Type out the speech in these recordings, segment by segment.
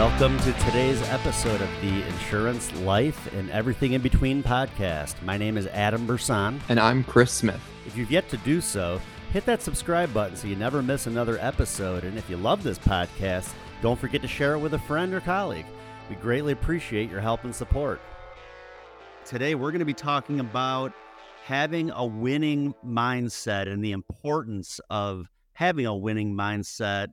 Welcome to today's episode of the Insurance, Life, and Everything in Between podcast. My name is Adam Burson. And I'm Chris Smith. If you've yet to do so, hit that subscribe button so you never miss another episode. And if you love this podcast, don't forget to share it with a friend or colleague. We greatly appreciate your help and support. Today, we're going to be talking about having a winning mindset and the importance of having a winning mindset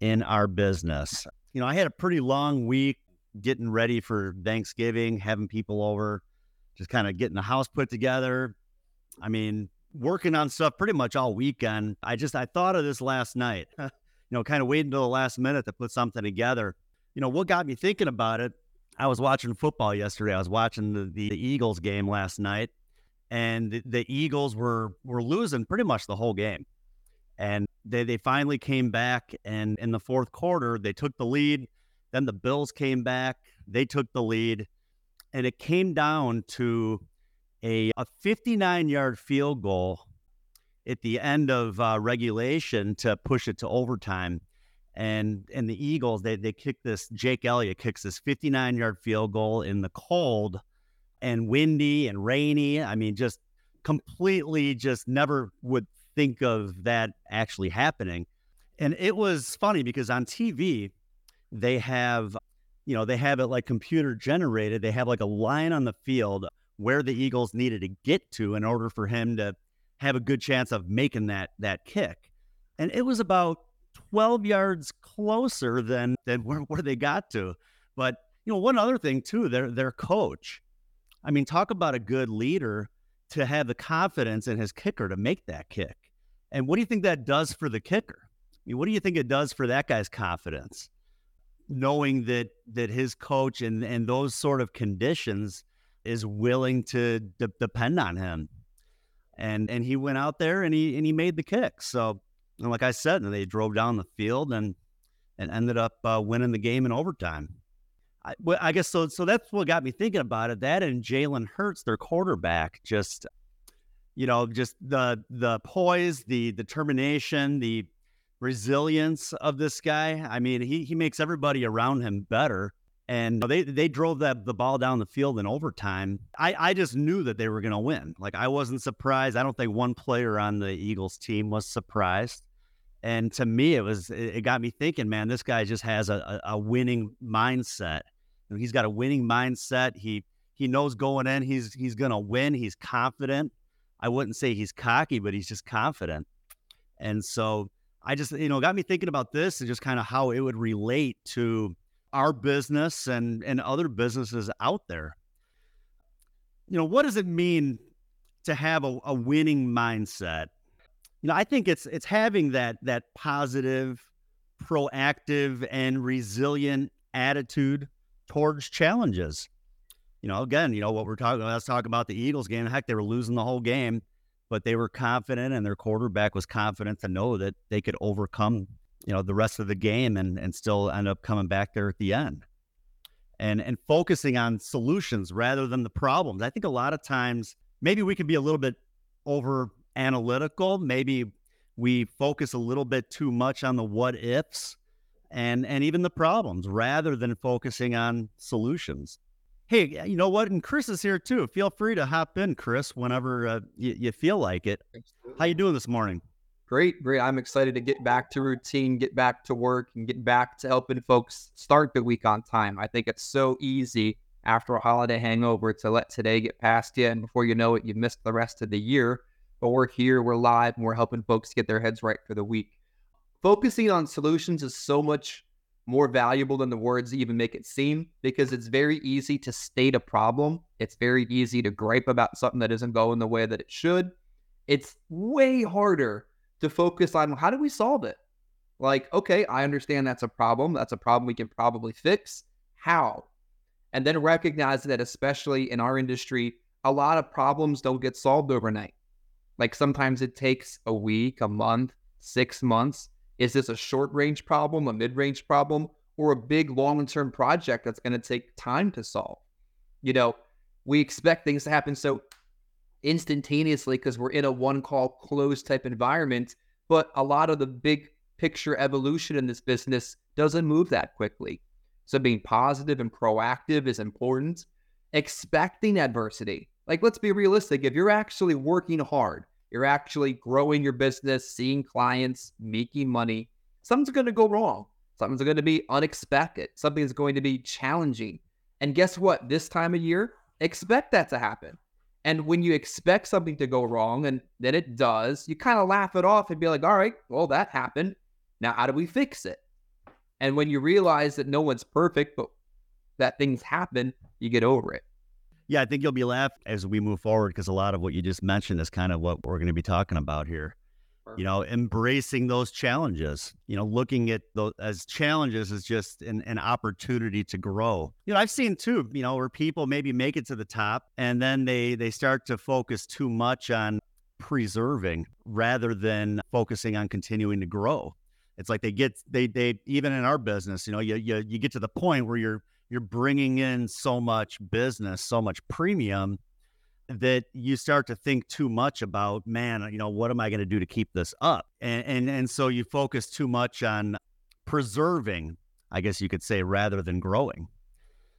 in our business. You know, I had a pretty long week getting ready for Thanksgiving, having people over, just kind of getting the house put together. I mean, working on stuff pretty much all weekend. I just I thought of this last night. you know, kind of waiting until the last minute to put something together. You know, what got me thinking about it? I was watching football yesterday. I was watching the, the Eagles game last night, and the, the Eagles were were losing pretty much the whole game. And they they finally came back and in the fourth quarter they took the lead. Then the Bills came back, they took the lead, and it came down to a, a 59 yard field goal at the end of uh, regulation to push it to overtime. And and the Eagles, they they kick this. Jake Elliott kicks this 59 yard field goal in the cold and windy and rainy. I mean, just completely, just never would think of that actually happening. And it was funny because on TV, they have, you know, they have it like computer generated. They have like a line on the field where the Eagles needed to get to in order for him to have a good chance of making that that kick. And it was about 12 yards closer than than where, where they got to. But you know, one other thing too, their their coach. I mean, talk about a good leader to have the confidence in his kicker to make that kick. And what do you think that does for the kicker? I mean, what do you think it does for that guy's confidence? Knowing that that his coach and and those sort of conditions is willing to de- depend on him. And and he went out there and he and he made the kick. So, and like I said, they drove down the field and and ended up uh, winning the game in overtime. I, I guess so. So that's what got me thinking about it. That and Jalen Hurts, their quarterback, just you know, just the the poise, the determination, the resilience of this guy. I mean, he he makes everybody around him better and they they drove that the ball down the field in overtime. I I just knew that they were going to win. Like I wasn't surprised. I don't think one player on the Eagles team was surprised. And to me, it was it got me thinking, man, this guy just has a, a, winning mindset. he's got a winning mindset. He he knows going in, he's he's going to win. He's confident. I wouldn't say he's cocky, but he's just confident. And so I just you know got me thinking about this and just kind of how it would relate to our business and and other businesses out there. You know, what does it mean to have a, a winning mindset? You know, I think it's it's having that that positive, proactive, and resilient attitude towards challenges. You know, again, you know what we're talking. Let's talk about the Eagles game. Heck, they were losing the whole game, but they were confident, and their quarterback was confident to know that they could overcome you know the rest of the game and and still end up coming back there at the end and and focusing on solutions rather than the problems i think a lot of times maybe we could be a little bit over analytical maybe we focus a little bit too much on the what ifs and and even the problems rather than focusing on solutions hey you know what and chris is here too feel free to hop in chris whenever uh, you, you feel like it how you doing this morning Great, great. I'm excited to get back to routine, get back to work, and get back to helping folks start the week on time. I think it's so easy after a holiday hangover to let today get past you, and before you know it, you've missed the rest of the year. But we're here, we're live, and we're helping folks get their heads right for the week. Focusing on solutions is so much more valuable than the words even make it seem because it's very easy to state a problem. It's very easy to gripe about something that isn't going the way that it should. It's way harder to focus on how do we solve it? Like, okay, I understand that's a problem. That's a problem we can probably fix. How? And then recognize that, especially in our industry, a lot of problems don't get solved overnight. Like sometimes it takes a week, a month, six months. Is this a short range problem, a mid range problem, or a big long term project that's going to take time to solve? You know, we expect things to happen so instantaneously because we're in a one call closed type environment. But a lot of the big picture evolution in this business doesn't move that quickly. So being positive and proactive is important. Expecting adversity. Like, let's be realistic. If you're actually working hard, you're actually growing your business, seeing clients, making money, something's going to go wrong. Something's going to be unexpected. Something's going to be challenging. And guess what? This time of year, expect that to happen. And when you expect something to go wrong and then it does, you kind of laugh it off and be like, all right, well, that happened. Now, how do we fix it? And when you realize that no one's perfect, but that things happen, you get over it. Yeah, I think you'll be laughed as we move forward because a lot of what you just mentioned is kind of what we're going to be talking about here. You know, embracing those challenges, you know, looking at those as challenges is just an, an opportunity to grow. You know, I've seen too, you know, where people maybe make it to the top and then they they start to focus too much on preserving rather than focusing on continuing to grow. It's like they get they they even in our business, you know, you you you get to the point where you're you're bringing in so much business, so much premium that you start to think too much about, man, you know, what am I going to do to keep this up? And, and and so you focus too much on preserving, I guess you could say, rather than growing.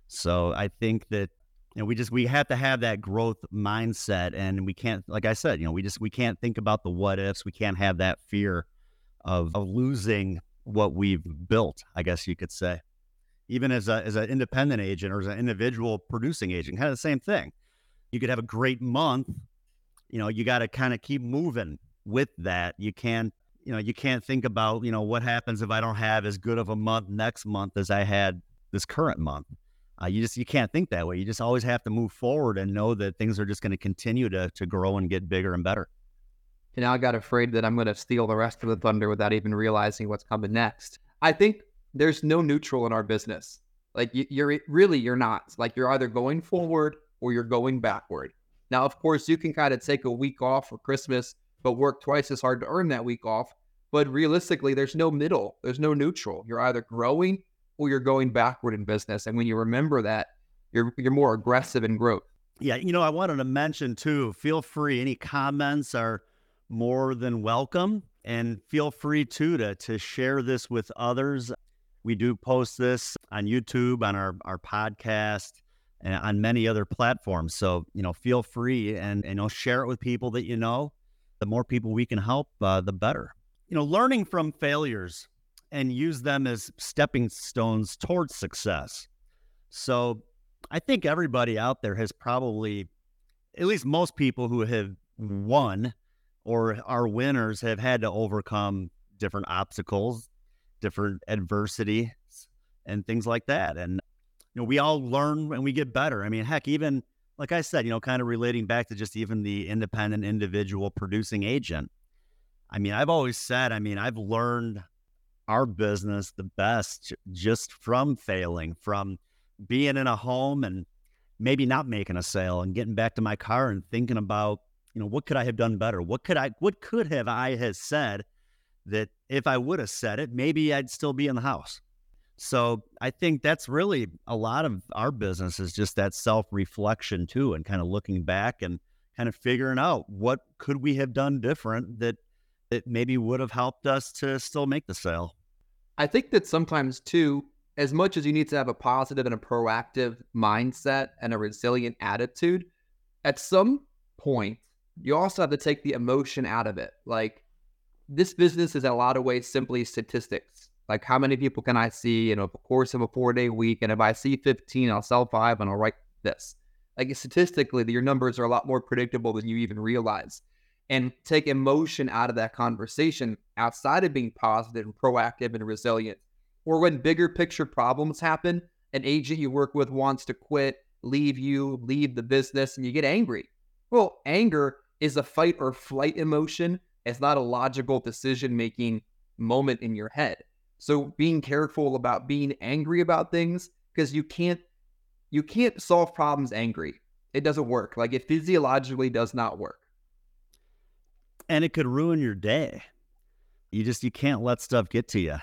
So I think that you know we just we have to have that growth mindset, and we can't, like I said, you know, we just we can't think about the what ifs. We can't have that fear of, of losing what we've built. I guess you could say, even as a as an independent agent or as an individual producing agent, kind of the same thing you could have a great month. You know, you got to kind of keep moving with that. You can't, you know, you can't think about, you know, what happens if I don't have as good of a month next month as I had this current month. Uh, you just you can't think that way. You just always have to move forward and know that things are just going to continue to to grow and get bigger and better. And I got afraid that I'm going to steal the rest of the thunder without even realizing what's coming next. I think there's no neutral in our business. Like you're really you're not. Like you're either going forward or you're going backward. Now, of course, you can kind of take a week off for Christmas, but work twice as hard to earn that week off. But realistically, there's no middle, there's no neutral. You're either growing or you're going backward in business. And when you remember that, you're you're more aggressive in growth. Yeah, you know, I wanted to mention too, feel free. Any comments are more than welcome. And feel free too to to share this with others. We do post this on YouTube, on our, our podcast and on many other platforms. So, you know, feel free and, and you know, share it with people that you know. The more people we can help, uh, the better. You know, learning from failures and use them as stepping stones towards success. So, I think everybody out there has probably, at least most people who have won or are winners, have had to overcome different obstacles, different adversity, and things like that. And you know, we all learn and we get better. I mean, heck, even like I said, you know, kind of relating back to just even the independent individual producing agent. I mean, I've always said, I mean, I've learned our business the best just from failing, from being in a home and maybe not making a sale and getting back to my car and thinking about, you know, what could I have done better? What could I, what could have I has said that if I would have said it, maybe I'd still be in the house. So I think that's really a lot of our business is just that self reflection too, and kind of looking back and kind of figuring out what could we have done different that that maybe would have helped us to still make the sale. I think that sometimes too, as much as you need to have a positive and a proactive mindset and a resilient attitude, at some point you also have to take the emotion out of it. Like this business is in a lot of ways simply statistics like, how many people can I see in a course of a four day week? And if I see 15, I'll sell five and I'll write this. Like, statistically, your numbers are a lot more predictable than you even realize. And take emotion out of that conversation outside of being positive and proactive and resilient. Or when bigger picture problems happen, an agent you work with wants to quit, leave you, leave the business, and you get angry. Well, anger is a fight or flight emotion. It's not a logical decision making moment in your head. So being careful about being angry about things because you can't you can't solve problems angry. It doesn't work. Like it physiologically does not work. And it could ruin your day. You just you can't let stuff get to you.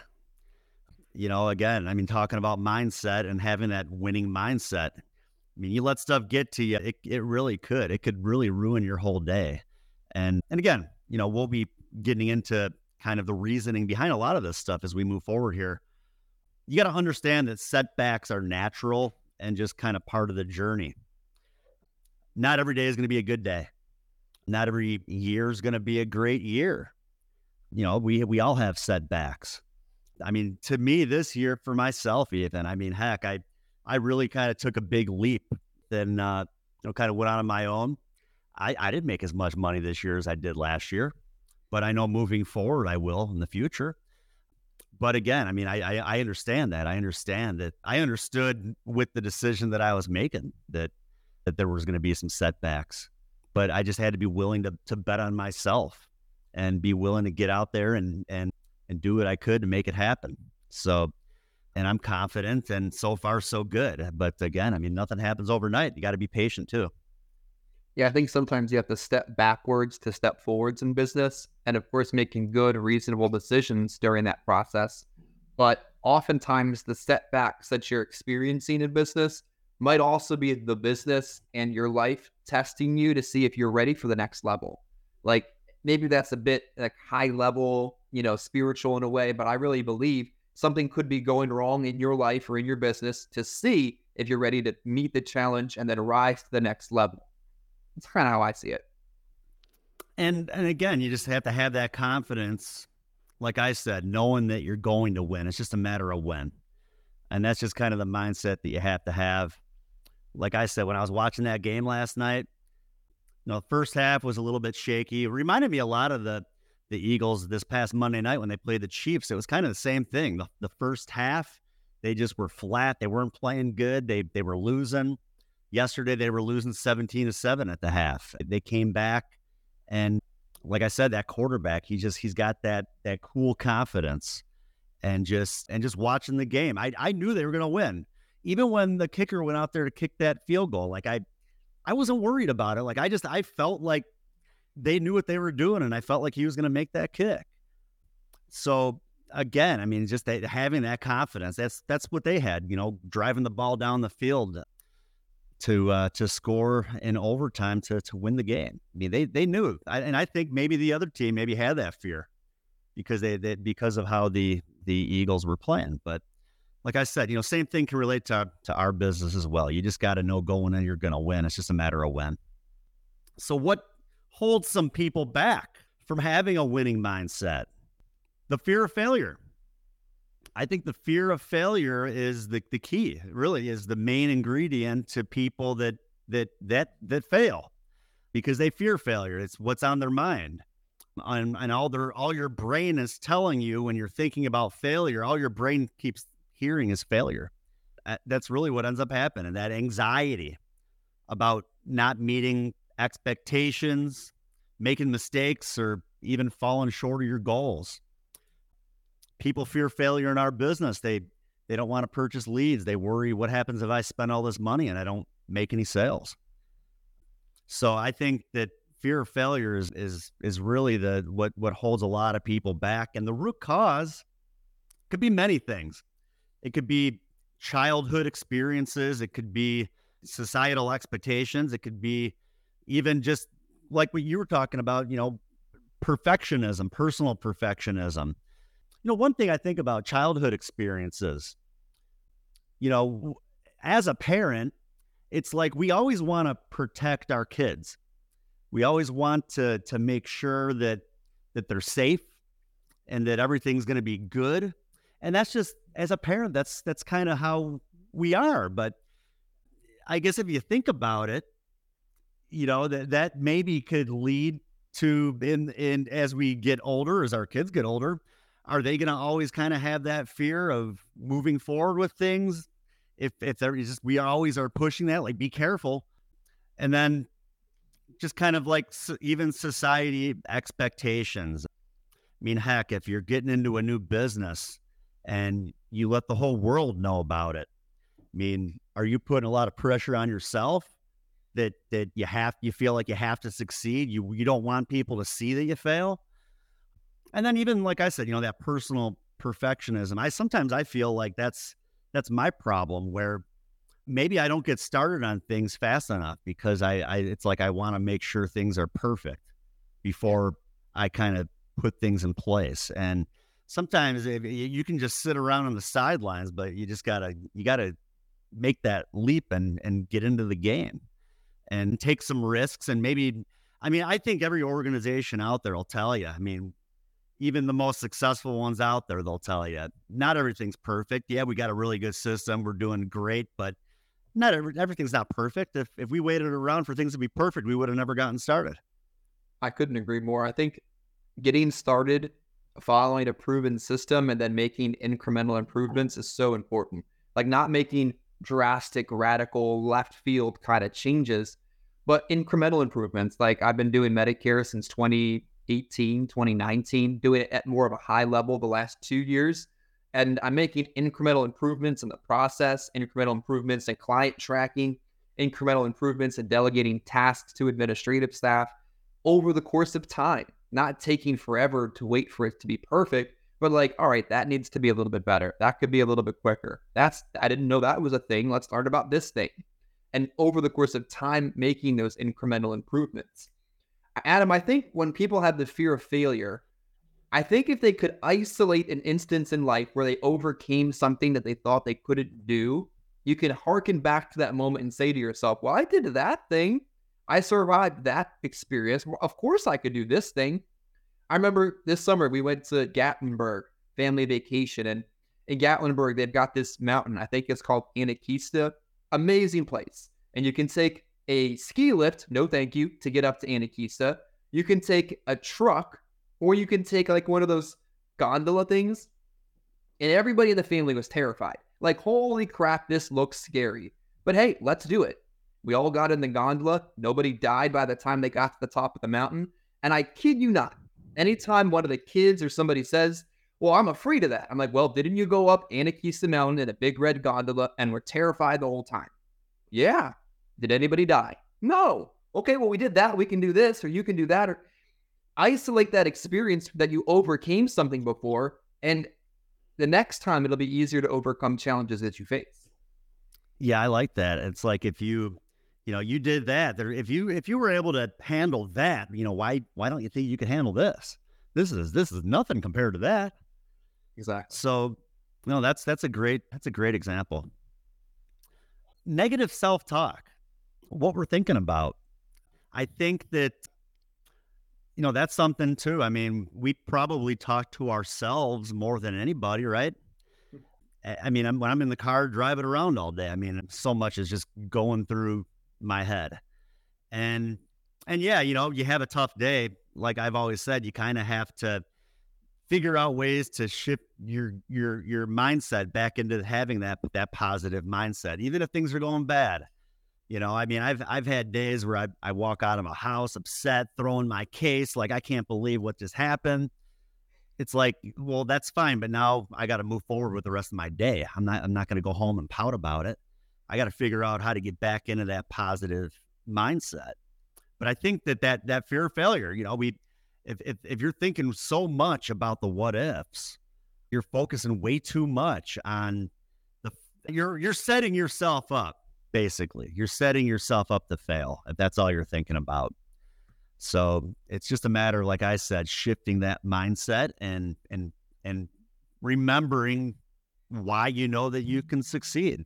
You know, again, I mean talking about mindset and having that winning mindset. I mean, you let stuff get to you, it, it really could. It could really ruin your whole day. And and again, you know, we'll be getting into kind of the reasoning behind a lot of this stuff as we move forward here. you got to understand that setbacks are natural and just kind of part of the journey. Not every day is going to be a good day. Not every year is going to be a great year. You know, we we all have setbacks. I mean, to me, this year for myself, Ethan. I mean, heck, I I really kind of took a big leap. and uh, you know, kind of went out on my own. I I didn't make as much money this year as I did last year, but I know moving forward I will in the future but again, I mean, I, I, I understand that. I understand that. I understood with the decision that I was making that that there was going to be some setbacks, but I just had to be willing to to bet on myself and be willing to get out there and and and do what I could to make it happen. So, and I'm confident, and so far so good. But again, I mean, nothing happens overnight. You got to be patient too. Yeah, I think sometimes you have to step backwards to step forwards in business. And of course, making good, reasonable decisions during that process. But oftentimes, the setbacks that you're experiencing in business might also be the business and your life testing you to see if you're ready for the next level. Like maybe that's a bit like high level, you know, spiritual in a way, but I really believe something could be going wrong in your life or in your business to see if you're ready to meet the challenge and then rise to the next level. That's kind of how I see it. And and again, you just have to have that confidence, like I said, knowing that you're going to win. It's just a matter of when. And that's just kind of the mindset that you have to have. Like I said, when I was watching that game last night, you know, the first half was a little bit shaky. It reminded me a lot of the the Eagles this past Monday night when they played the Chiefs. It was kind of the same thing. The, the first half, they just were flat. They weren't playing good. They they were losing. Yesterday they were losing 17 to 7 at the half. They came back and like I said that quarterback, he just he's got that that cool confidence and just and just watching the game. I I knew they were going to win. Even when the kicker went out there to kick that field goal, like I I wasn't worried about it. Like I just I felt like they knew what they were doing and I felt like he was going to make that kick. So again, I mean, just having that confidence. That's that's what they had. You know, driving the ball down the field to uh, to score in overtime to to win the game. I mean, they they knew, I, and I think maybe the other team maybe had that fear because they, they because of how the the Eagles were playing. But like I said, you know, same thing can relate to to our business as well. You just got to know going in, you're going to win. It's just a matter of when. So, what holds some people back from having a winning mindset? The fear of failure. I think the fear of failure is the, the key, really is the main ingredient to people that that that that fail because they fear failure. It's what's on their mind. And, and all their all your brain is telling you when you're thinking about failure, all your brain keeps hearing is failure. That's really what ends up happening. That anxiety about not meeting expectations, making mistakes, or even falling short of your goals people fear failure in our business. They they don't want to purchase leads. They worry what happens if I spend all this money and I don't make any sales. So I think that fear of failure is is is really the what what holds a lot of people back. And the root cause could be many things. It could be childhood experiences. It could be societal expectations. It could be even just like what you were talking about, you know, perfectionism, personal perfectionism. You know, one thing I think about childhood experiences, you know, as a parent, it's like we always want to protect our kids. We always want to to make sure that that they're safe and that everything's going to be good. And that's just as a parent, that's that's kind of how we are. But I guess if you think about it, you know that that maybe could lead to in in as we get older, as our kids get older, are they going to always kind of have that fear of moving forward with things? If if they're just we always are pushing that, like be careful, and then just kind of like even society expectations. I mean, heck, if you're getting into a new business and you let the whole world know about it, I mean, are you putting a lot of pressure on yourself that that you have you feel like you have to succeed? You you don't want people to see that you fail? And then even like I said, you know, that personal perfectionism. I sometimes I feel like that's that's my problem where maybe I don't get started on things fast enough because I, I it's like I want to make sure things are perfect before I kind of put things in place. And sometimes you can just sit around on the sidelines, but you just gotta you gotta make that leap and and get into the game and take some risks and maybe I mean I think every organization out there will tell you. I mean, even the most successful ones out there, they'll tell you not everything's perfect. Yeah, we got a really good system, we're doing great, but not every, everything's not perfect. If if we waited around for things to be perfect, we would have never gotten started. I couldn't agree more. I think getting started following a proven system and then making incremental improvements is so important. Like not making drastic, radical left field kind of changes, but incremental improvements. Like I've been doing Medicare since 2018, 2019, doing it at more of a high level the last two years. And I'm making incremental improvements in the process, incremental improvements in client tracking, incremental improvements in delegating tasks to administrative staff over the course of time not taking forever to wait for it to be perfect, but like, all right, that needs to be a little bit better. That could be a little bit quicker. That's, I didn't know that was a thing. Let's learn about this thing. And over the course of time, making those incremental improvements. Adam, I think when people have the fear of failure, I think if they could isolate an instance in life where they overcame something that they thought they couldn't do, you can harken back to that moment and say to yourself, well, I did that thing. I survived that experience. Well, of course, I could do this thing. I remember this summer we went to Gatlinburg family vacation, and in Gatlinburg they've got this mountain. I think it's called Anakeesta. Amazing place, and you can take a ski lift. No, thank you. To get up to Anakeesta, you can take a truck, or you can take like one of those gondola things. And everybody in the family was terrified. Like, holy crap, this looks scary. But hey, let's do it. We all got in the gondola. Nobody died by the time they got to the top of the mountain. And I kid you not, anytime one of the kids or somebody says, Well, I'm afraid of that, I'm like, Well, didn't you go up Anakeesta Mountain in a big red gondola and were terrified the whole time? Yeah. Did anybody die? No. Okay, well, we did that. We can do this, or you can do that. Or isolate that experience that you overcame something before. And the next time it'll be easier to overcome challenges that you face. Yeah, I like that. It's like if you you know, you did that. If you if you were able to handle that, you know, why why don't you think you can handle this? This is this is nothing compared to that. Exactly. So, no, that's that's a great that's a great example. Negative self talk. What we're thinking about. I think that you know that's something too. I mean, we probably talk to ourselves more than anybody, right? I mean, I'm, when I'm in the car driving around all day, I mean, so much is just going through my head. And and yeah, you know, you have a tough day. Like I've always said, you kind of have to figure out ways to shift your your your mindset back into having that that positive mindset, even if things are going bad. You know, I mean, I've I've had days where I, I walk out of my house upset, throwing my case, like I can't believe what just happened. It's like, well, that's fine, but now I got to move forward with the rest of my day. I'm not I'm not going to go home and pout about it. I got to figure out how to get back into that positive mindset. But I think that that that fear of failure, you know, we if if if you're thinking so much about the what ifs, you're focusing way too much on the you're you're setting yourself up basically. You're setting yourself up to fail if that's all you're thinking about. So it's just a matter, like I said, shifting that mindset and and and remembering why you know that you can succeed.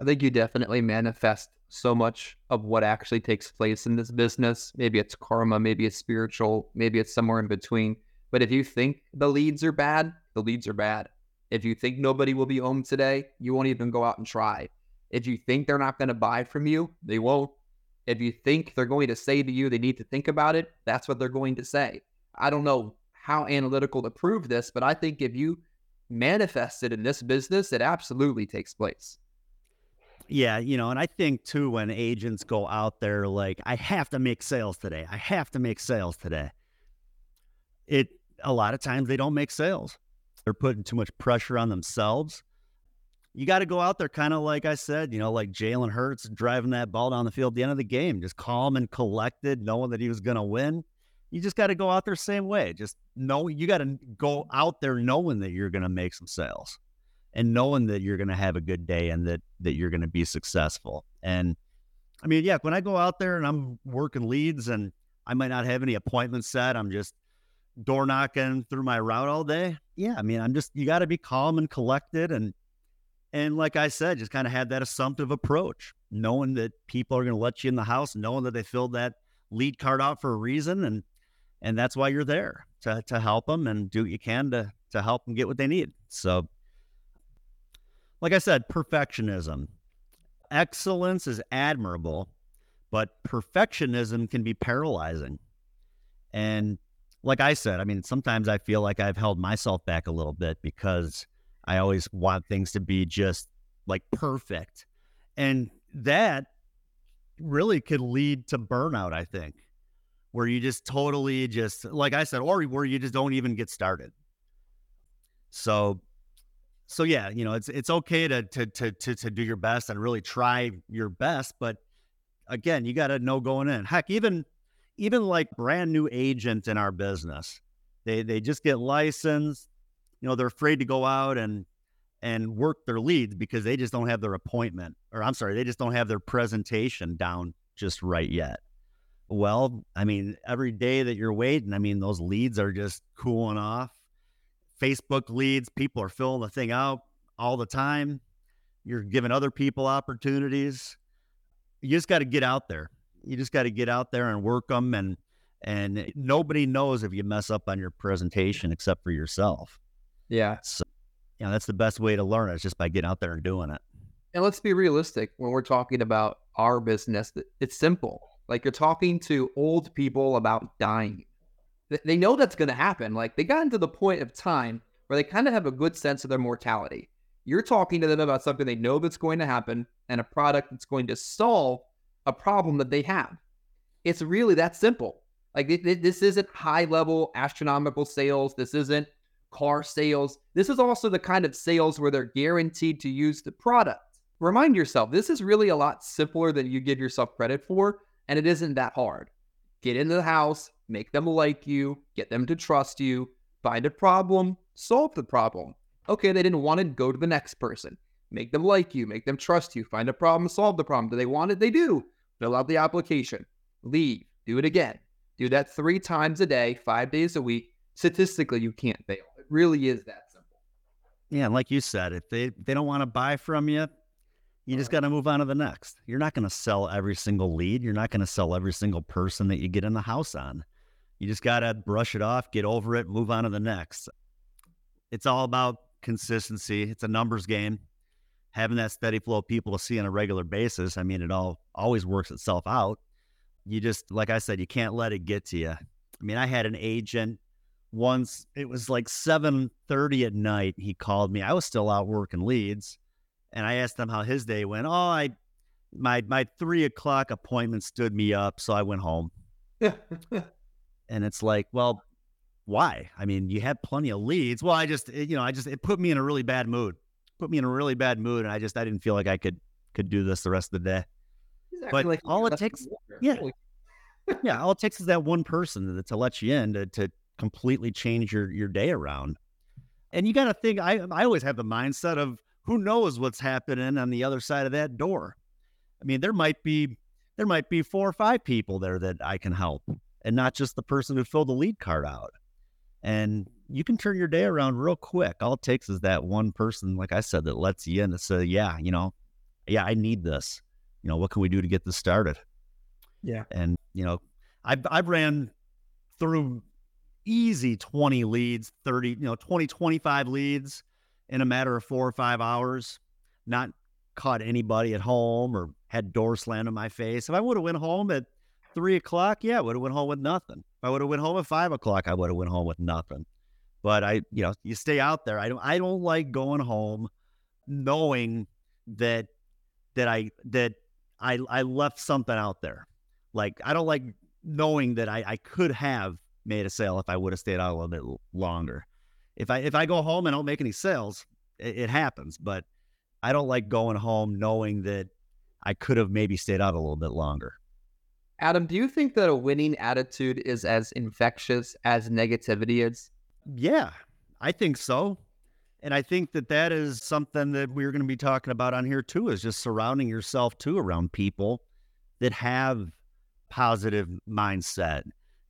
I think you definitely manifest so much of what actually takes place in this business. Maybe it's karma, maybe it's spiritual, maybe it's somewhere in between. But if you think the leads are bad, the leads are bad. If you think nobody will be home today, you won't even go out and try. If you think they're not going to buy from you, they won't. If you think they're going to say to you they need to think about it, that's what they're going to say. I don't know how analytical to prove this, but I think if you manifest it in this business, it absolutely takes place. Yeah, you know, and I think too when agents go out there like I have to make sales today. I have to make sales today. It a lot of times they don't make sales. They're putting too much pressure on themselves. You got to go out there kind of like I said, you know, like Jalen Hurts driving that ball down the field at the end of the game, just calm and collected, knowing that he was going to win. You just got to go out there same way. Just know you got to go out there knowing that you're going to make some sales and knowing that you're going to have a good day and that that you're going to be successful. And I mean, yeah, when I go out there and I'm working leads and I might not have any appointments set, I'm just door knocking through my route all day. Yeah, I mean, I'm just you got to be calm and collected and and like I said, just kind of had that assumptive approach, knowing that people are going to let you in the house, knowing that they filled that lead card out for a reason and and that's why you're there to to help them and do what you can to to help them get what they need. So like I said, perfectionism. Excellence is admirable, but perfectionism can be paralyzing. And like I said, I mean, sometimes I feel like I've held myself back a little bit because I always want things to be just like perfect. And that really could lead to burnout, I think, where you just totally just, like I said, or where you just don't even get started. So, so yeah, you know, it's it's okay to to to to, to do your best and really try your best, but again, you got to know going in. Heck, even even like brand new agents in our business, they they just get licensed. You know, they're afraid to go out and and work their leads because they just don't have their appointment, or I'm sorry, they just don't have their presentation down just right yet. Well, I mean, every day that you're waiting, I mean, those leads are just cooling off. Facebook leads, people are filling the thing out all the time. You're giving other people opportunities. You just got to get out there you just got to get out there and work them and and nobody knows if you mess up on your presentation except for yourself. Yeah. So, you know, that's the best way to learn is just by getting out there and doing it. And let's be realistic when we're talking about our business, it's simple. Like you're talking to old people about dying. They know that's going to happen. Like they got into the point of time where they kind of have a good sense of their mortality. You're talking to them about something they know that's going to happen and a product that's going to solve a problem that they have. It's really that simple. Like this isn't high level astronomical sales. This isn't car sales. This is also the kind of sales where they're guaranteed to use the product. Remind yourself, this is really a lot simpler than you give yourself credit for, and it isn't that hard. Get into the house, make them like you, get them to trust you, find a problem, solve the problem. Okay, they didn't want it, go to the next person. Make them like you, make them trust you, find a problem, solve the problem. Do they want it? They do fill out the application, leave, do it again. Do that three times a day, five days a week. Statistically, you can't fail. Really is that simple. Yeah, and like you said, if they they don't want to buy from you, you just got to move on to the next. You're not going to sell every single lead. You're not going to sell every single person that you get in the house on. You just got to brush it off, get over it, move on to the next. It's all about consistency. It's a numbers game having that steady flow of people to see on a regular basis, I mean, it all always works itself out. You just, like I said, you can't let it get to you. I mean, I had an agent once. It was like seven thirty at night. He called me. I was still out working leads, and I asked him how his day went. Oh, I my my three o'clock appointment stood me up, so I went home. and it's like, well, why? I mean, you had plenty of leads. Well, I just, it, you know, I just it put me in a really bad mood put me in a really bad mood, and I just I didn't feel like I could could do this the rest of the day. But like all it takes, yeah, yeah, all it takes is that one person to, to let you in to, to completely change your your day around. And you got to think. I I always have the mindset of who knows what's happening on the other side of that door. I mean, there might be there might be four or five people there that I can help, and not just the person who filled the lead card out. And you can turn your day around real quick. All it takes is that one person, like I said, that lets you in and say, yeah, you know, yeah, I need this. You know, what can we do to get this started? Yeah. And, you know, I've, I've ran through easy 20 leads, 30, you know, 20, 25 leads in a matter of four or five hours, not caught anybody at home or had door slammed in my face. If I would have went home at three o'clock, yeah, I would have went home with nothing. If I would have went home at five o'clock, I would have went home with nothing. But I, you know, you stay out there. I don't I don't like going home knowing that that I that I I left something out there. Like I don't like knowing that I, I could have made a sale if I would have stayed out a little bit longer. If I if I go home and don't make any sales, it, it happens. But I don't like going home knowing that I could have maybe stayed out a little bit longer. Adam, do you think that a winning attitude is as infectious as negativity is? Yeah, I think so. And I think that that is something that we're going to be talking about on here too is just surrounding yourself too around people that have positive mindset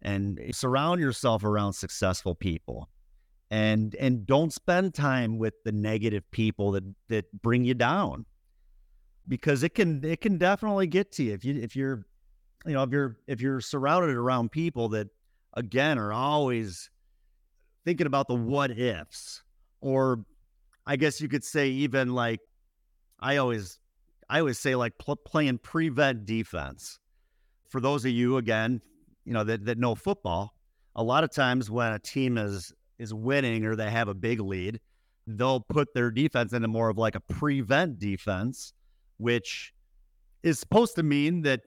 and surround yourself around successful people. And and don't spend time with the negative people that that bring you down. Because it can it can definitely get to you if you if you're you know if you're if you're surrounded around people that again are always thinking about the what ifs. Or i guess you could say even like i always i always say like pl- playing prevent defense. For those of you again you know that, that know football a lot of times when a team is is winning or they have a big lead they'll put their defense into more of like a prevent defense which is supposed to mean that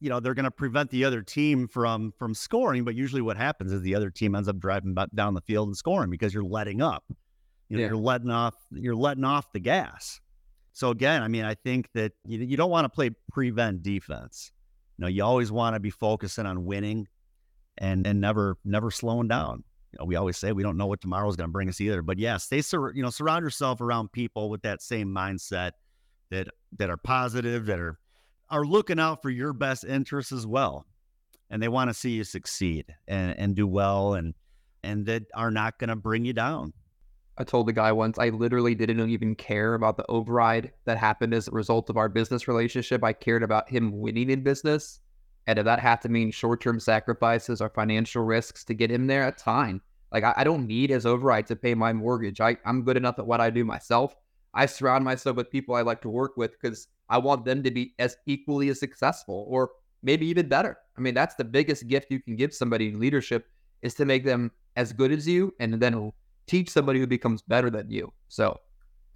you know they're going to prevent the other team from from scoring but usually what happens is the other team ends up driving down the field and scoring because you're letting up. You know yeah. you're letting off you're letting off the gas. So again i mean i think that you, you don't want to play prevent defense know you always want to be focusing on winning and and never never slowing down you know we always say we don't know what tomorrow is going to bring us either but yeah stay sur- you know surround yourself around people with that same mindset that that are positive that are are looking out for your best interests as well. And they want to see you succeed and, and do well and and that are not going to bring you down. I told the guy once I literally didn't even care about the override that happened as a result of our business relationship. I cared about him winning in business. And if that had to mean short term sacrifices or financial risks to get him there, that's fine. Like, I, I don't need his override to pay my mortgage. I, I'm good enough at what I do myself. I surround myself with people I like to work with because I want them to be as equally as successful or maybe even better. I mean, that's the biggest gift you can give somebody in leadership is to make them as good as you and then teach somebody who becomes better than you. So,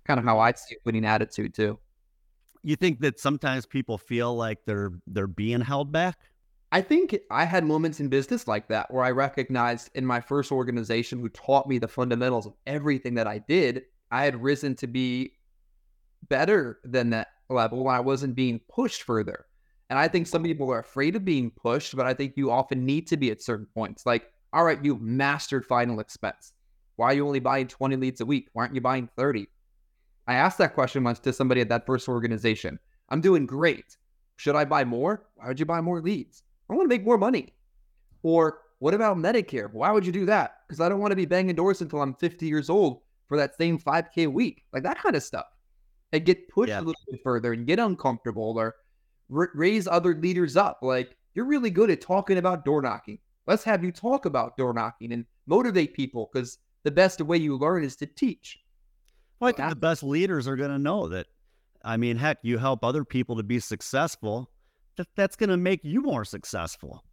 kind of how I see winning attitude too. You think that sometimes people feel like they're they're being held back? I think I had moments in business like that where I recognized in my first organization who taught me the fundamentals of everything that I did, I had risen to be better than that level when I wasn't being pushed further. And I think some people are afraid of being pushed, but I think you often need to be at certain points. Like, all right, you mastered final expense. Why are you only buying 20 leads a week? Why aren't you buying 30? I asked that question once to somebody at that first organization. I'm doing great. Should I buy more? Why would you buy more leads? I want to make more money. Or what about Medicare? Why would you do that? Because I don't want to be banging doors until I'm 50 years old for that same 5K a week. Like that kind of stuff and get pushed yeah. a little bit further and get uncomfortable or r- raise other leaders up. Like you're really good at talking about door knocking. Let's have you talk about door knocking and motivate people because the best way you learn is to teach. Well, I think the best leaders are going to know that. I mean, heck, you help other people to be successful. That that's going to make you more successful.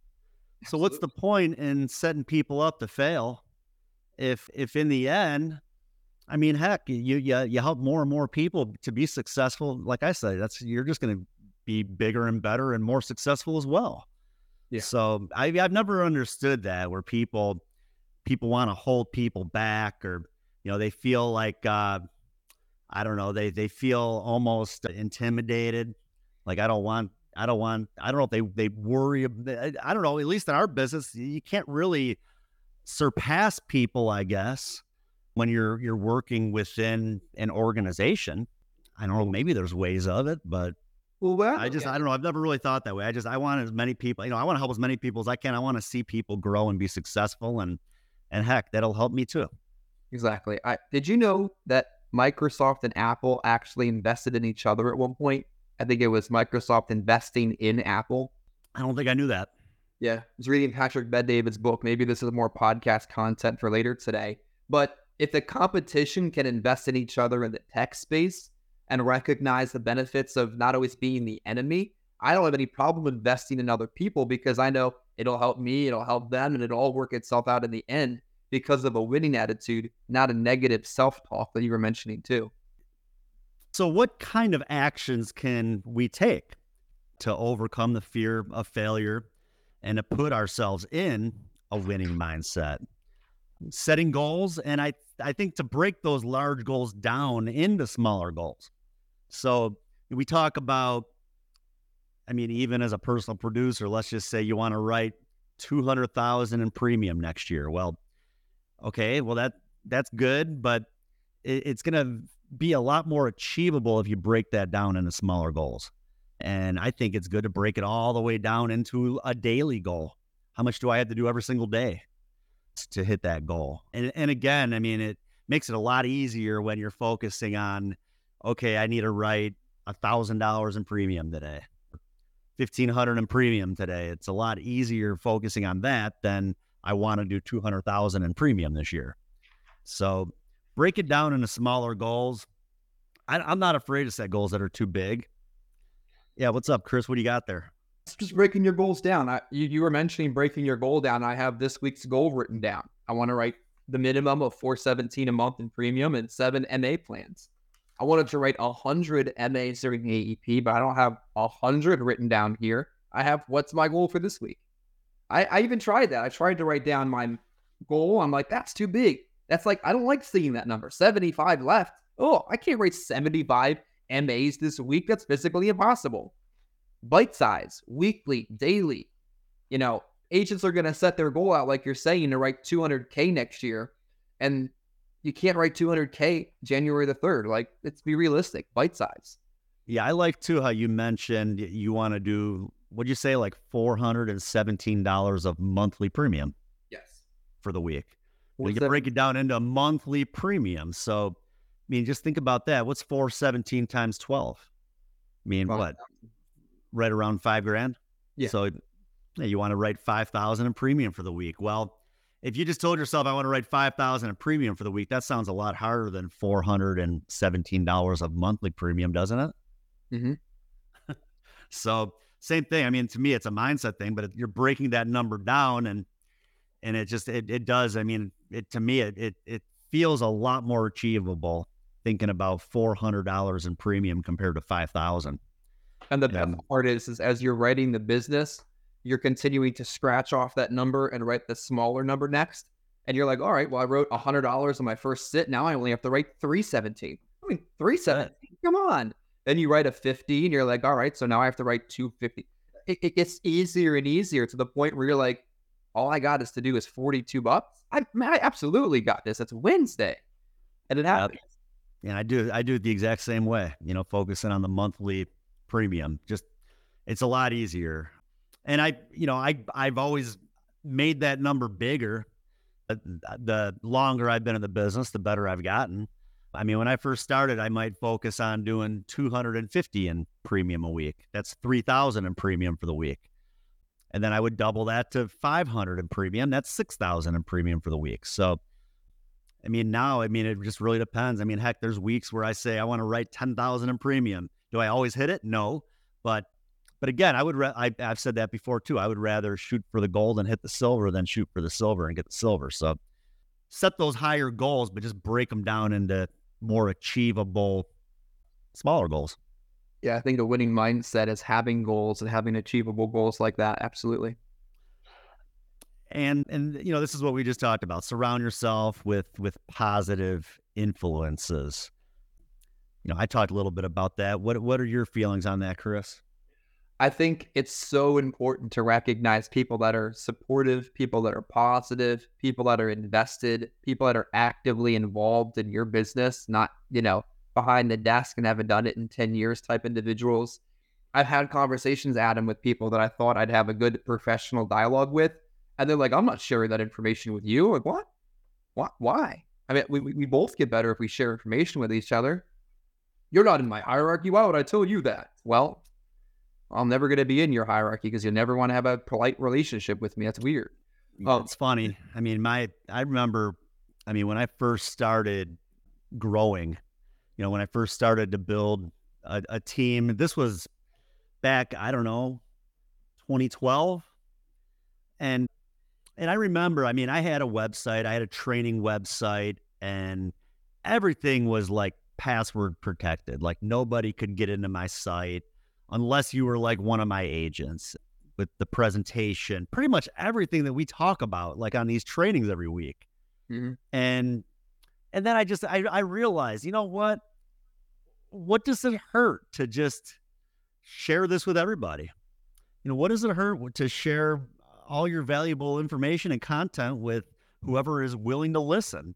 So what's the point in setting people up to fail if if in the end I mean, heck, you you you help more and more people to be successful. Like I said, that's you're just going to be bigger and better and more successful as well. Yeah. So I I've never understood that where people people want to hold people back or you know they feel like uh, I don't know they they feel almost intimidated. Like I don't want I don't want I don't know if they they worry. I don't know. At least in our business, you can't really surpass people. I guess when you're you're working within an organization. I don't know, maybe there's ways of it, but well, well I just I don't know. I've never really thought that way. I just I want as many people, you know, I want to help as many people as I can. I want to see people grow and be successful and and heck, that'll help me too. Exactly. I did you know that Microsoft and Apple actually invested in each other at one point? I think it was Microsoft investing in Apple. I don't think I knew that. Yeah, I was reading Patrick Bet-David's book. Maybe this is more podcast content for later today. But if the competition can invest in each other in the tech space and recognize the benefits of not always being the enemy, I don't have any problem investing in other people because I know it'll help me, it'll help them, and it'll all work itself out in the end because of a winning attitude, not a negative self talk that you were mentioning too. So, what kind of actions can we take to overcome the fear of failure and to put ourselves in a winning mindset? Setting goals, and I I think to break those large goals down into smaller goals. So we talk about, I mean, even as a personal producer, let's just say you want to write 200,000 in premium next year. Well, okay, well that that's good, but it, it's going to be a lot more achievable if you break that down into smaller goals. And I think it's good to break it all the way down into a daily goal how much do I have to do every single day to hit that goal? And and again, I mean, it makes it a lot easier when you're focusing on, okay, I need to write a thousand dollars in premium today, fifteen hundred in premium today. It's a lot easier focusing on that than I want to do two hundred thousand in premium this year. So break it down into smaller goals. I, I'm not afraid to set goals that are too big. Yeah, what's up, Chris? What do you got there? It's just breaking your goals down. I, you, you were mentioning breaking your goal down. I have this week's goal written down. I want to write the minimum of 417 a month in premium and seven MA plans. I wanted to write 100 MAs during the AEP, but I don't have 100 written down here. I have what's my goal for this week. I, I even tried that. I tried to write down my goal. I'm like, that's too big. That's like, I don't like seeing that number. 75 left. Oh, I can't write 75 MAs this week. That's physically impossible. Bite size, weekly, daily. You know, agents are going to set their goal out, like you're saying, to write 200K next year. And you can't write 200K January the 3rd. Like, let's be realistic, bite size. Yeah, I like too how you mentioned you want to do, what'd you say, like $417 of monthly premium? Yes. For the week. You can break it down into a monthly premium. So, I mean, just think about that. What's 417 times 12? I mean, what? Right around five grand? Yeah. So, yeah, you want to write 5,000 in premium for the week. Well, if you just told yourself, I want to write five thousand a premium for the week, that sounds a lot harder than $417 of monthly premium, doesn't it? Mm-hmm. so, same thing. I mean, to me, it's a mindset thing, but you're breaking that number down and, and it just, it, it does. I mean, it, to me, it, it, it feels a lot more achievable thinking about $400 in premium compared to 5,000. And the best part is, is as you're writing the business, you're continuing to scratch off that number and write the smaller number next. And you're like, all right, well, I wrote hundred dollars on my first sit. Now I only have to write 317. I mean, 317. Come on. Then you write a 50 and you're like, all right, so now I have to write 250. It, it gets easier and easier to the point where you're like, all I got is to do is 42 bucks. I, I absolutely got this. It's Wednesday. And it happens. Yeah, I do. I do it the exact same way, you know, focusing on the monthly premium. Just, it's a lot easier. And I, you know, I, I've always made that number bigger. The longer I've been in the business, the better I've gotten. I mean, when I first started, I might focus on doing 250 in premium a week. That's 3,000 in premium for the week. And then I would double that to 500 in premium. That's 6,000 in premium for the week. So, I mean, now, I mean, it just really depends. I mean, heck, there's weeks where I say I want to write 10,000 in premium. Do I always hit it? No. But, but again, I would, ra- I, I've said that before too. I would rather shoot for the gold and hit the silver than shoot for the silver and get the silver. So set those higher goals, but just break them down into more achievable, smaller goals. Yeah, I think a winning mindset is having goals and having achievable goals like that. Absolutely. And and you know, this is what we just talked about. Surround yourself with with positive influences. You know, I talked a little bit about that. What what are your feelings on that, Chris? I think it's so important to recognize people that are supportive, people that are positive, people that are invested, people that are actively involved in your business, not, you know, behind the desk and haven't done it in 10 years type individuals. I've had conversations, Adam, with people that I thought I'd have a good professional dialogue with. And they're like, I'm not sharing that information with you. Like, what? What? Why? I mean, we, we both get better if we share information with each other. You're not in my hierarchy. Why would I tell you that? Well, I'm never going to be in your hierarchy because you'll never want to have a polite relationship with me. That's weird. Oh, it's funny. I mean, my, I remember, I mean, when I first started growing, you know, when I first started to build a, a team, this was back, I don't know, 2012. And and I remember, I mean, I had a website, I had a training website, and everything was like password protected. Like nobody could get into my site unless you were like one of my agents with the presentation, pretty much everything that we talk about, like on these trainings every week. Mm-hmm. And and then I just I, I realized, you know what? What does it hurt to just share this with everybody? You know, what does it hurt to share all your valuable information and content with whoever is willing to listen?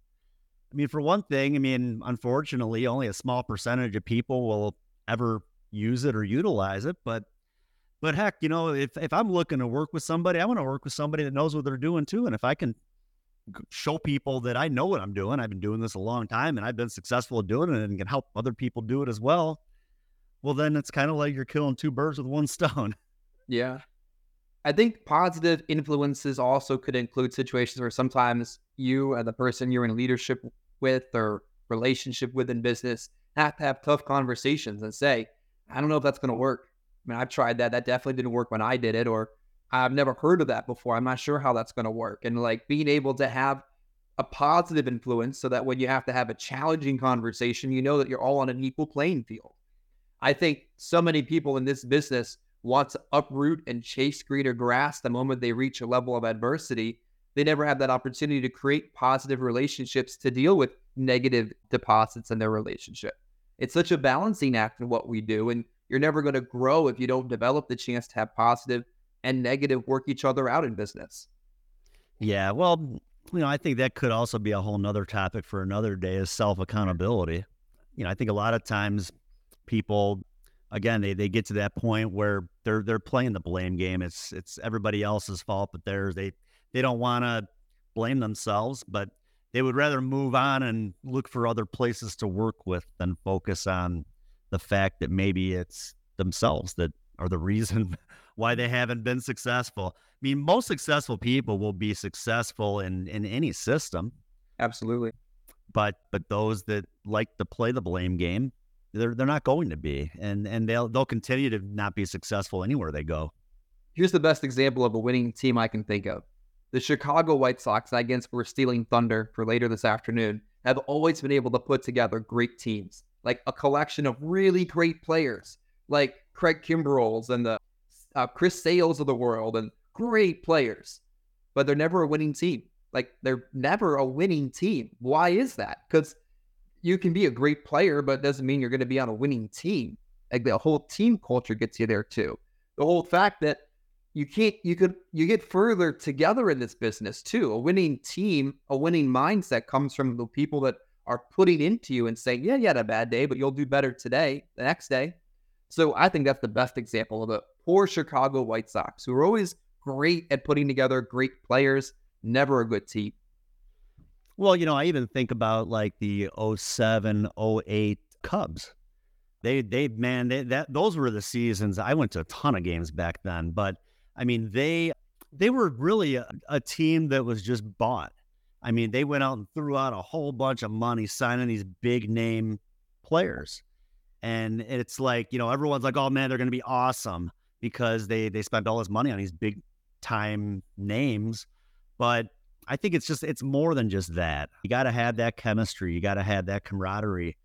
I mean, for one thing, I mean, unfortunately, only a small percentage of people will ever use it or utilize it, but But heck, you know, if if I'm looking to work with somebody, I want to work with somebody that knows what they're doing too. And if I can show people that I know what I'm doing, I've been doing this a long time and I've been successful at doing it and can help other people do it as well. Well, then it's kind of like you're killing two birds with one stone. Yeah. I think positive influences also could include situations where sometimes you and the person you're in leadership with or relationship with in business have to have tough conversations and say, I don't know if that's going to work. I mean, I've tried that. That definitely didn't work when I did it, or I've never heard of that before. I'm not sure how that's going to work. And like being able to have a positive influence so that when you have to have a challenging conversation, you know that you're all on an equal playing field. I think so many people in this business want to uproot and chase greener grass the moment they reach a level of adversity. They never have that opportunity to create positive relationships to deal with negative deposits in their relationship. It's such a balancing act in what we do. And you're never going to grow if you don't develop the chance to have positive and negative work each other out in business. Yeah. Well, you know, I think that could also be a whole nother topic for another day is self accountability. You know, I think a lot of times people again they, they get to that point where they're they're playing the blame game. It's it's everybody else's fault but theirs. They they don't want to blame themselves, but they would rather move on and look for other places to work with than focus on the fact that maybe it's themselves that are the reason why they haven't been successful. I mean, most successful people will be successful in in any system. Absolutely. But but those that like to play the blame game, they're they're not going to be. And and they'll they'll continue to not be successful anywhere they go. Here's the best example of a winning team I can think of. The Chicago White Sox, against we're stealing thunder for later this afternoon, have always been able to put together great teams, like a collection of really great players, like Craig Kimbrel's and the uh, Chris Sales of the world, and great players, but they're never a winning team. Like they're never a winning team. Why is that? Because you can be a great player, but it doesn't mean you're going to be on a winning team. Like the whole team culture gets you there too. The whole fact that you can't you could you get further together in this business too. A winning team, a winning mindset comes from the people that are putting into you and saying, "Yeah, you had a bad day, but you'll do better today, the next day." So I think that's the best example of the poor Chicago White Sox, who are always great at putting together great players, never a good team. Well, you know, I even think about like the 07, 08 Cubs. They, they, man, they, that those were the seasons. I went to a ton of games back then, but I mean, they they were really a, a, team that was just bought. I mean, they went out and threw out a whole bunch of money signing these big name players. And it's like, you know, everyone's like, oh man, they're to be awesome because they they spent all this money on these big time names. But I think it's just it's more than just that. You got to have that chemistry. You got to have that camaraderie.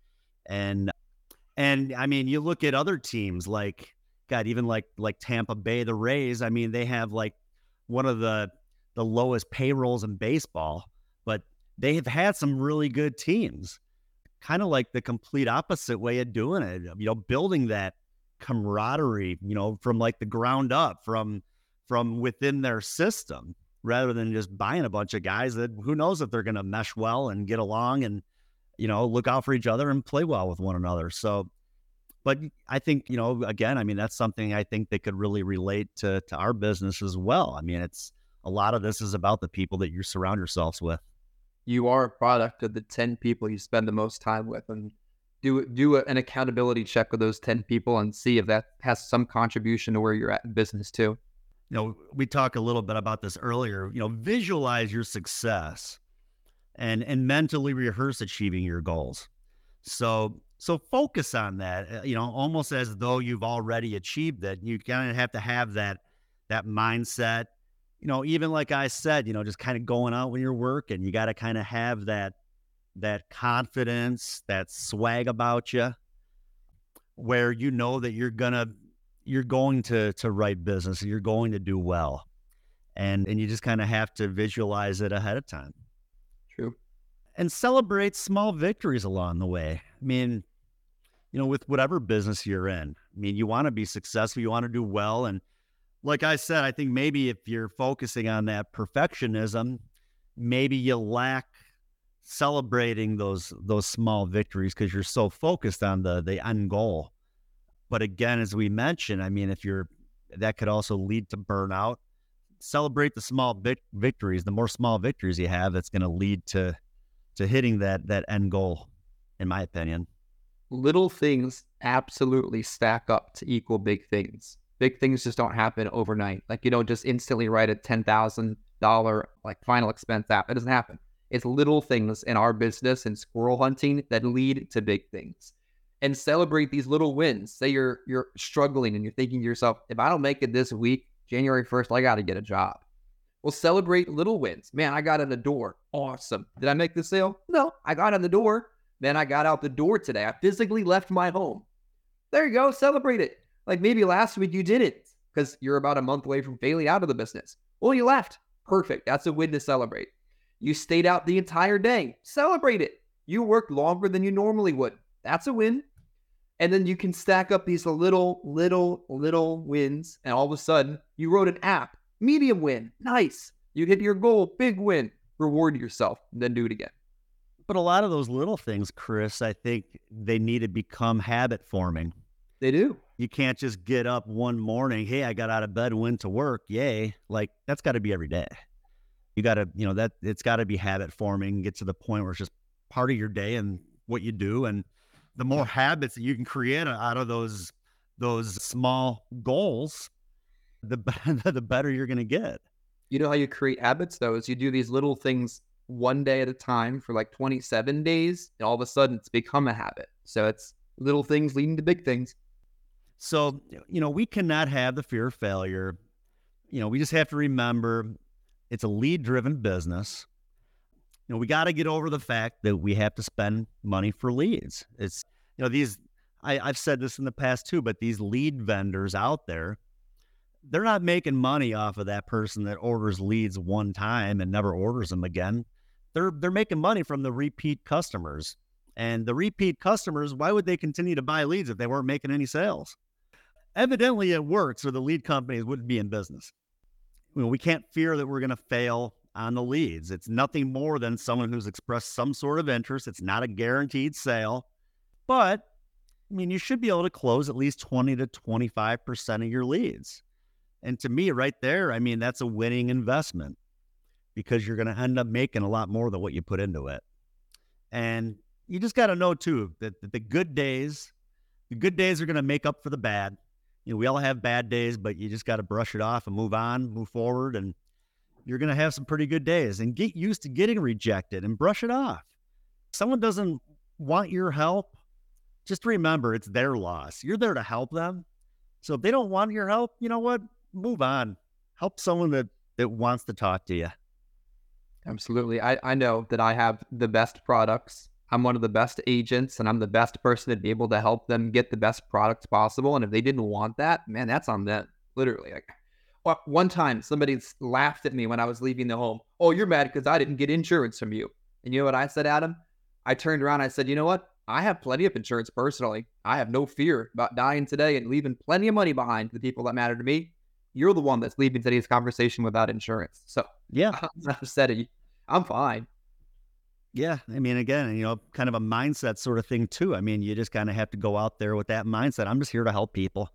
And and I mean, you look at other teams like God, even like like Tampa Bay, the Rays. I mean, they have like one of the the lowest payrolls in baseball, but they have had some really good teams. Kind of like the complete opposite way of doing it. You know, building that camaraderie. You know, from like the ground up, from from within their system, rather than just buying a bunch of guys that who knows if they're going to mesh well and get along and you know look out for each other and play well with one another. So but I think, you know, again, I mean, that's something I think they could really relate to, to our business as well. I mean, it's a lot of this is about the people that you surround yourselves with. You are a product of the 10 people you spend the most time with and do do an accountability check with those 10 people and see if that has some contribution to where you're at in business too. You know, we talked a little bit about this earlier, you know, visualize your success and and mentally rehearse achieving your goals. So so focus on that, uh, you know, almost as though you've already achieved it. You kind of have to have that that mindset. You know, even like I said, you know, just kind of going out when you're working, you got to kind of have that that confidence, that swag about you, where you know that you're gonna you're going to to write business, you're going to do well, and and you just kind of have to visualize it ahead of time. True. And celebrate small victories along the way. I mean, you know, with whatever business you're in. I mean, you want to be successful, you want to do well. And like I said, I think maybe if you're focusing on that perfectionism, maybe you lack celebrating those those small victories because you're so focused on the the end goal. But again, as we mentioned, I mean, if you're that could also lead to burnout. Celebrate the small vic- victories. The more small victories you have, that's going to lead to to hitting that that end goal, in my opinion. Little things absolutely stack up to equal big things. Big things just don't happen overnight. Like you don't just instantly write a ten thousand dollar like final expense app. It doesn't happen. It's little things in our business and squirrel hunting that lead to big things. And celebrate these little wins. Say you're you're struggling and you're thinking to yourself, if I don't make it this week, January 1st, I got to get a job. Well, celebrate little wins. Man, I got in the door. Awesome. Did I make the sale? No, I got in the door. Then I got out the door today. I physically left my home. There you go. Celebrate it. Like maybe last week you did it because you're about a month away from failing out of the business. Well, you left. Perfect. That's a win to celebrate. You stayed out the entire day. Celebrate it. You worked longer than you normally would. That's a win. And then you can stack up these little, little, little wins. And all of a sudden, you wrote an app. Medium win. Nice. You hit your goal. Big win. Reward yourself. Then do it again. But a lot of those little things, Chris, I think they need to become habit forming. They do. You can't just get up one morning, hey, I got out of bed and went to work. Yay. Like that's got to be every day you got to, you know, that it's got to be habit forming, get to the point where it's just part of your day and what you do. And the more habits that you can create out of those, those small goals, the, the better you're going to get. You know how you create habits though, is you do these little things one day at a time for like 27 days. And all of a sudden it's become a habit. So it's little things leading to big things. So, you know, we cannot have the fear of failure. You know, we just have to remember it's a lead driven business. You know, we got to get over the fact that we have to spend money for leads. It's, you know, these, I, I've said this in the past too, but these lead vendors out there, they're not making money off of that person that orders leads one time and never orders them again. They're they're making money from the repeat customers. And the repeat customers, why would they continue to buy leads if they weren't making any sales? Evidently it works or the lead companies wouldn't be in business you know, we can't fear that we're going to fail on the leads. It's nothing more than someone who's expressed some sort of interest. It's not a guaranteed sale, but I mean, you should be able to close at least 20 to 25% of your leads. And to me, right there, I mean, that's a winning investment because you're going to end up making a lot more than what you put into it. And you just got to know too that, that the good days, the good days are going to make up for the bad you know, we all have bad days, but you just got to brush it off and move on, move forward, and you're going to have some pretty good days. And get used to getting rejected and brush it off. Someone doesn't want your help, just remember it's their loss. You're there to help them. So if they don't want your help, you know what? Move on. Help someone that that wants to talk to you. Absolutely. I, I know that I have the best products I'm one of the best agents and I'm the best person to be able to help them get the best products possible. And if they didn't want that, man, that's on them. Literally. Like well, one time somebody laughed at me when I was leaving the home. Oh, you're mad because I didn't get insurance from you. And you know what I said, Adam? I turned around. I said, you know what? I have plenty of insurance personally. I have no fear about dying today and leaving plenty of money behind to the people that matter to me. You're the one that's leaving today's conversation without insurance. So yeah, I've said it. I'm fine. Yeah. I mean, again, you know, kind of a mindset sort of thing too. I mean, you just kind of have to go out there with that mindset. I'm just here to help people.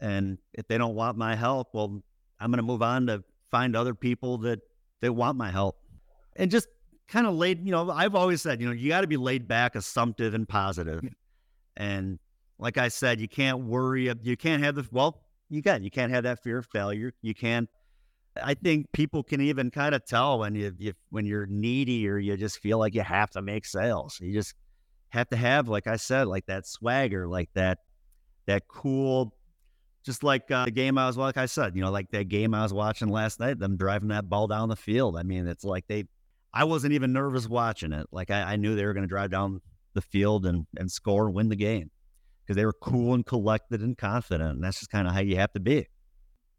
And if they don't want my help, well, I'm going to move on to find other people that, that want my help. And just kind of laid, you know, I've always said, you know, you got to be laid back, assumptive, and positive. And like I said, you can't worry. You can't have the, well, you got, you can't have that fear of failure. You can't I think people can even kind of tell when you, you when you're needy or you just feel like you have to make sales. You just have to have, like I said, like that swagger, like that that cool, just like uh, the game I was like I said, you know, like that game I was watching last night, them driving that ball down the field. I mean, it's like they, I wasn't even nervous watching it. Like I, I knew they were going to drive down the field and and score and win the game because they were cool and collected and confident. And that's just kind of how you have to be.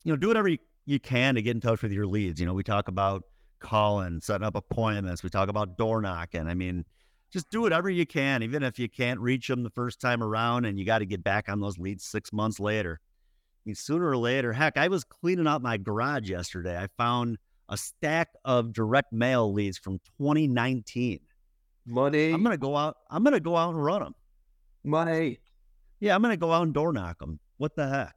You know, do whatever you you can to get in touch with your leads. You know, we talk about calling, setting up appointments. We talk about door knocking. I mean, just do whatever you can, even if you can't reach them the first time around and you got to get back on those leads six months later. I mean, sooner or later, heck, I was cleaning out my garage yesterday. I found a stack of direct mail leads from 2019. Money. I'm gonna go out. I'm gonna go out and run them. Money. Yeah, I'm gonna go out and door knock them. What the heck?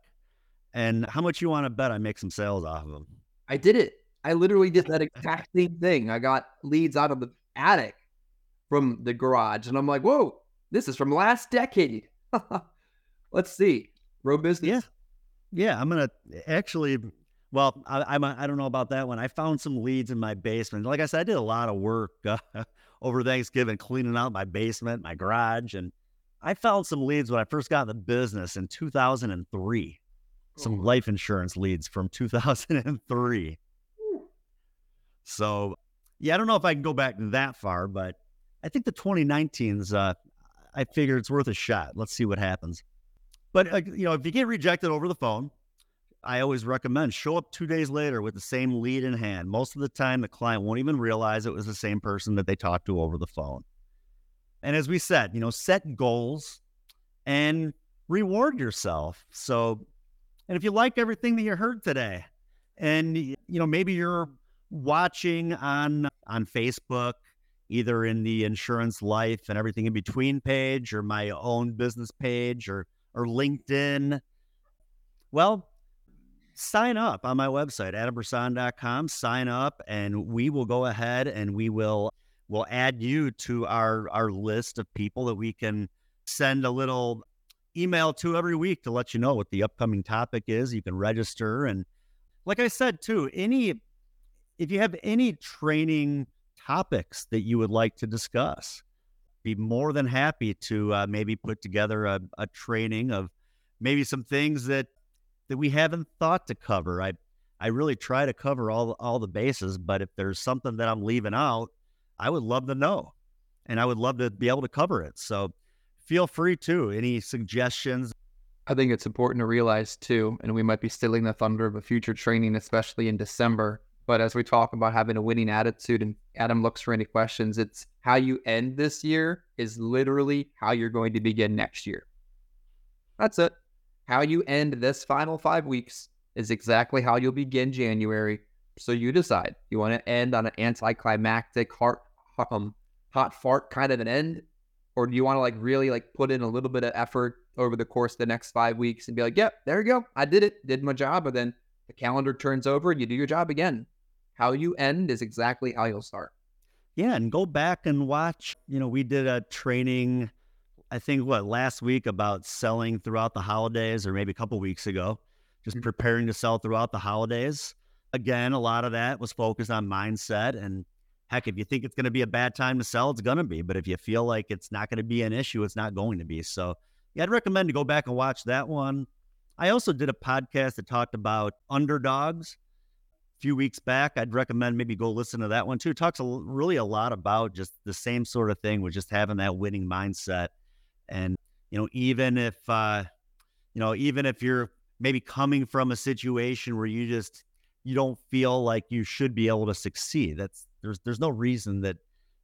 And how much you want to bet I make some sales off of them? I did it. I literally did that exact same thing. I got leads out of the attic from the garage, and I'm like, whoa, this is from last decade. Let's see. Row business. Yeah. Yeah. I'm going to actually, well, I, I'm, I don't know about that one. I found some leads in my basement. Like I said, I did a lot of work uh, over Thanksgiving cleaning out my basement, my garage, and I found some leads when I first got in the business in 2003. Some oh. life insurance leads from 2003. So, yeah, I don't know if I can go back that far, but I think the 2019's, uh, I figure it's worth a shot. Let's see what happens. But, uh, you know, if you get rejected over the phone, I always recommend show up two days later with the same lead in hand. Most of the time, the client won't even realize it was the same person that they talked to over the phone. And as we said, you know, set goals and reward yourself. So, and if you like everything that you heard today, and you know, maybe you're watching on on Facebook, either in the insurance life and everything in between page, or my own business page, or or LinkedIn. Well, sign up on my website, adambrisson.com. Sign up, and we will go ahead and we will will add you to our our list of people that we can send a little email to every week to let you know what the upcoming topic is. You can register, and like I said too, any if you have any training topics that you would like to discuss, be more than happy to uh, maybe put together a, a training of maybe some things that that we haven't thought to cover. I I really try to cover all all the bases, but if there's something that I'm leaving out, I would love to know, and I would love to be able to cover it. So feel free to any suggestions. I think it's important to realize too, and we might be stealing the thunder of a future training, especially in December. But as we talk about having a winning attitude, and Adam looks for any questions, it's how you end this year is literally how you're going to begin next year. That's it. How you end this final five weeks is exactly how you'll begin January. So you decide. You want to end on an anticlimactic, heart, um, hot fart kind of an end, or do you want to like really like put in a little bit of effort over the course of the next five weeks and be like, "Yep, there you go, I did it, did my job," and then the calendar turns over and you do your job again. How you end is exactly how you'll start. Yeah, and go back and watch. You know, we did a training I think what last week about selling throughout the holidays, or maybe a couple weeks ago, just mm-hmm. preparing to sell throughout the holidays. Again, a lot of that was focused on mindset. And heck, if you think it's going to be a bad time to sell, it's going to be. But if you feel like it's not going to be an issue, it's not going to be. So, yeah, I'd recommend to go back and watch that one. I also did a podcast that talked about underdogs a few weeks back. I'd recommend maybe go listen to that one too. It talks a, really a lot about just the same sort of thing with just having that winning mindset and, you know, even if, uh, you know, even if you're maybe coming from a situation where you just, you don't feel like you should be able to succeed, that's, there's, there's no reason that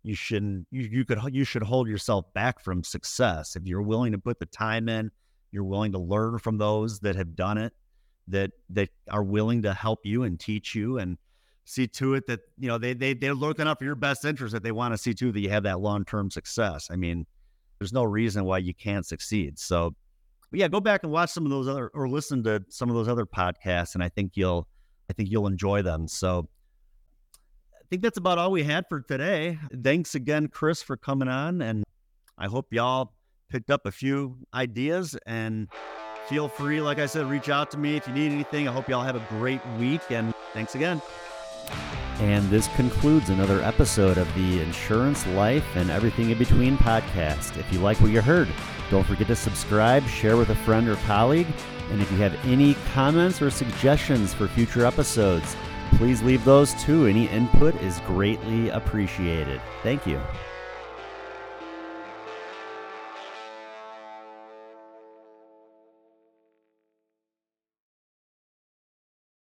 you shouldn't, you, you could, you should hold yourself back from success. If you're willing to put the time in, you're willing to learn from those that have done it, that, that are willing to help you and teach you and, see to it that you know they they they're looking out for your best interest that they want to see to that you have that long term success. I mean, there's no reason why you can't succeed. So, yeah, go back and watch some of those other or listen to some of those other podcasts, and I think you'll I think you'll enjoy them. So, I think that's about all we had for today. Thanks again, Chris, for coming on, and I hope y'all picked up a few ideas and feel free, like I said, reach out to me if you need anything. I hope y'all have a great week, and thanks again. And this concludes another episode of the Insurance Life and Everything in Between podcast. If you like what you heard, don't forget to subscribe, share with a friend or colleague, and if you have any comments or suggestions for future episodes, please leave those too. Any input is greatly appreciated. Thank you.